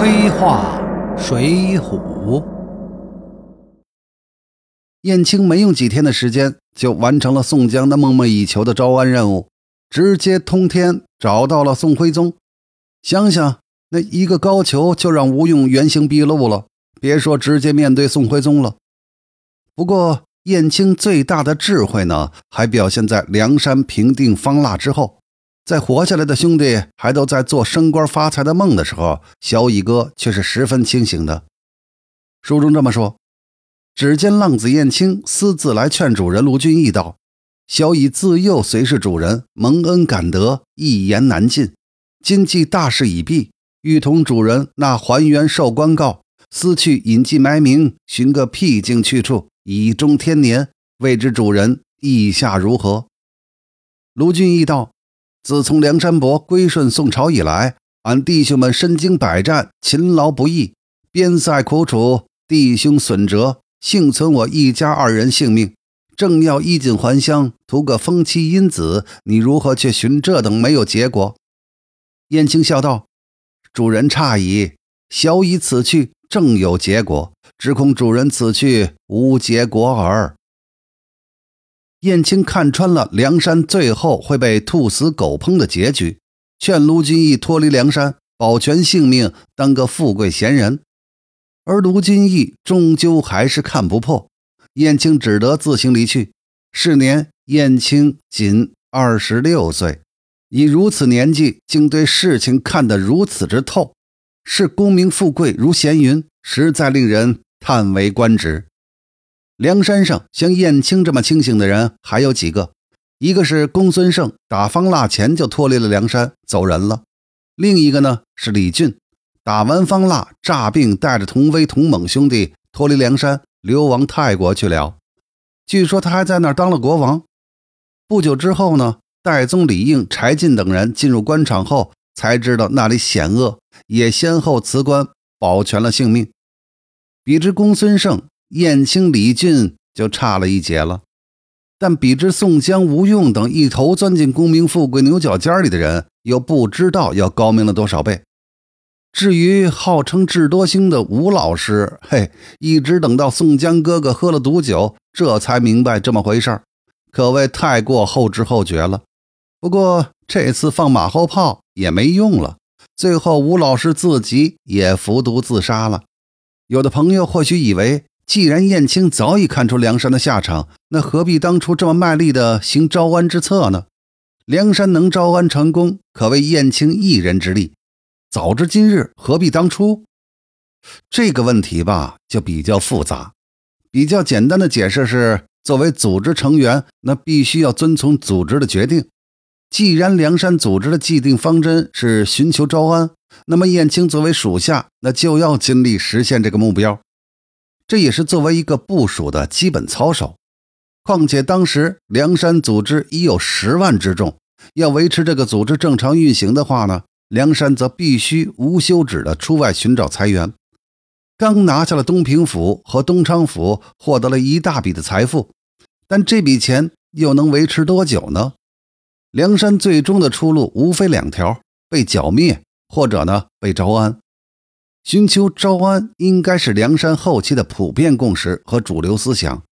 黑话水浒。燕青没用几天的时间，就完成了宋江那梦寐以求的招安任务，直接通天找到了宋徽宗。想想那一个高俅，就让吴用原形毕露了，别说直接面对宋徽宗了。不过燕青最大的智慧呢，还表现在梁山平定方腊之后。在活下来的兄弟还都在做升官发财的梦的时候，小乙哥却是十分清醒的。书中这么说：只见浪子燕青私自来劝主人卢俊义道：“小乙自幼随侍主人，蒙恩感德，一言难尽。今既大事已毕，欲同主人那还原寿官告，私去隐迹埋名，寻个僻静去处，以终天年。未知主人意下如何？”卢俊义道。自从梁山伯归顺宋朝以来，俺弟兄们身经百战，勤劳不易，边塞苦楚，弟兄损折，幸存我一家二人性命。正要衣锦还乡，图个封妻荫子，你如何却寻这等没有结果？燕青笑道：“主人诧异，小乙此去正有结果，只恐主人此去无结果耳。”燕青看穿了梁山最后会被兔死狗烹的结局，劝卢俊义脱离梁山，保全性命，当个富贵闲人。而卢俊义终究还是看不破，燕青只得自行离去。是年，燕青仅二十六岁，以如此年纪，竟对事情看得如此之透，视功名富贵如闲云，实在令人叹为观止。梁山上像燕青这么清醒的人还有几个？一个是公孙胜，打方腊前就脱离了梁山走人了；另一个呢是李俊，打完方腊诈病，带着童威、童猛兄弟脱离梁山，流亡泰国去了。据说他还在那儿当了国王。不久之后呢，戴宗、李应、柴进等人进入官场后，才知道那里险恶，也先后辞官，保全了性命。比之公孙胜。燕青、李俊就差了一截了，但比之宋江、吴用等一头钻进功名富贵牛角尖里的人，又不知道要高明了多少倍。至于号称智多星的吴老师，嘿，一直等到宋江哥哥喝了毒酒，这才明白这么回事儿，可谓太过后知后觉了。不过这次放马后炮也没用了，最后吴老师自己也服毒自杀了。有的朋友或许以为。既然燕青早已看出梁山的下场，那何必当初这么卖力的行招安之策呢？梁山能招安成功，可谓燕青一人之力。早知今日，何必当初？这个问题吧，就比较复杂。比较简单的解释是，作为组织成员，那必须要遵从组织的决定。既然梁山组织的既定方针是寻求招安，那么燕青作为属下，那就要尽力实现这个目标。这也是作为一个部署的基本操守。况且当时梁山组织已有十万之众，要维持这个组织正常运行的话呢，梁山则必须无休止的出外寻找财源。刚拿下了东平府和东昌府，获得了一大笔的财富，但这笔钱又能维持多久呢？梁山最终的出路无非两条：被剿灭，或者呢被招安。寻求招安应该是梁山后期的普遍共识和主流思想。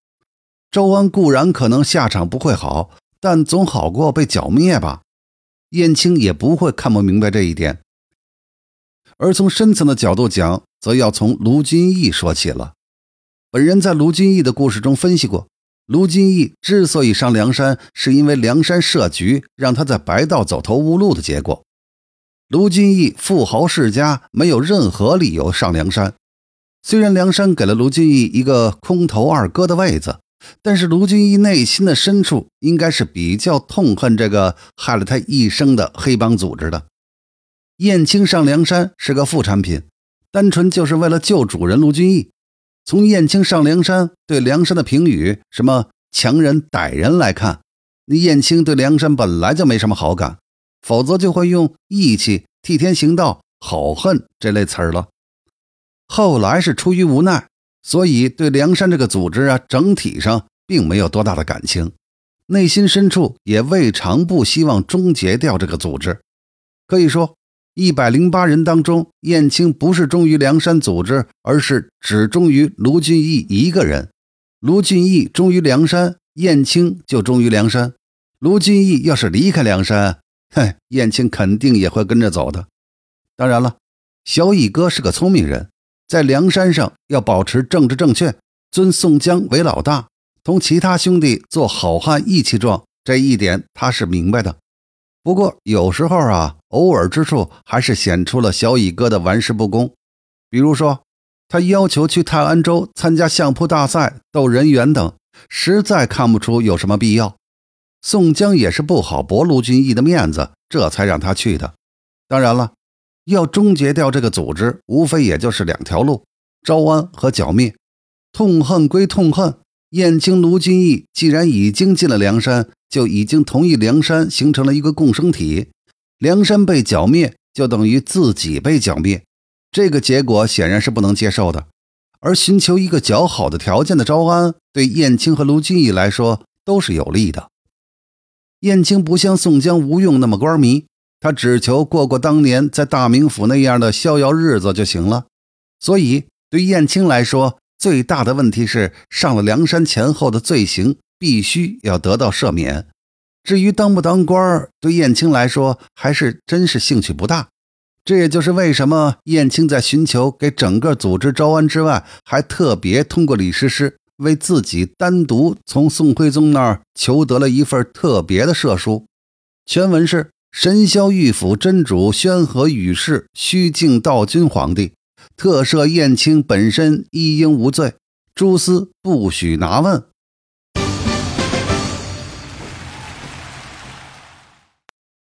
招安固然可能下场不会好，但总好过被剿灭吧。燕青也不会看不明白这一点。而从深层的角度讲，则要从卢俊义说起了。本人在卢俊义的故事中分析过，卢俊义之所以上梁山，是因为梁山设局让他在白道走投无路的结果。卢俊义富豪世家，没有任何理由上梁山。虽然梁山给了卢俊义一个空头二哥的位子，但是卢俊义内心的深处应该是比较痛恨这个害了他一生的黑帮组织的。燕青上梁山是个副产品，单纯就是为了救主人卢俊义。从燕青上梁山对梁山的评语，什么强人歹人来看，那燕青对梁山本来就没什么好感。否则就会用义气、替天行道、好恨这类词儿了。后来是出于无奈，所以对梁山这个组织啊，整体上并没有多大的感情，内心深处也未尝不希望终结掉这个组织。可以说，一百零八人当中，燕青不是忠于梁山组织，而是只忠于卢俊义一个人。卢俊义忠于梁山，燕青就忠于梁山。卢俊义要是离开梁山，哼，燕青肯定也会跟着走的。当然了，小乙哥是个聪明人，在梁山上要保持政治正确，尊宋江为老大，同其他兄弟做好汉义气状，这一点他是明白的。不过有时候啊，偶尔之处还是显出了小乙哥的玩世不恭。比如说，他要求去泰安州参加相扑大赛、斗人缘等，实在看不出有什么必要。宋江也是不好驳卢俊义的面子，这才让他去的。当然了，要终结掉这个组织，无非也就是两条路：招安和剿灭。痛恨归痛恨，燕青、卢俊义既然已经进了梁山。就已经同意梁山形成了一个共生体，梁山被剿灭，就等于自己被剿灭，这个结果显然是不能接受的。而寻求一个较好的条件的招安，对燕青和卢俊义来说都是有利的。燕青不像宋江、吴用那么官迷，他只求过过当年在大名府那样的逍遥日子就行了。所以，对燕青来说，最大的问题是上了梁山前后的罪行。必须要得到赦免。至于当不当官对燕青来说还是真是兴趣不大。这也就是为什么燕青在寻求给整个组织招安之外，还特别通过李师师为自己单独从宋徽宗那儿求得了一份特别的赦书。全文是：神霄玉府真主宣和宇氏虚敬道君皇帝，特赦燕青本身一应无罪，诸司不许拿问。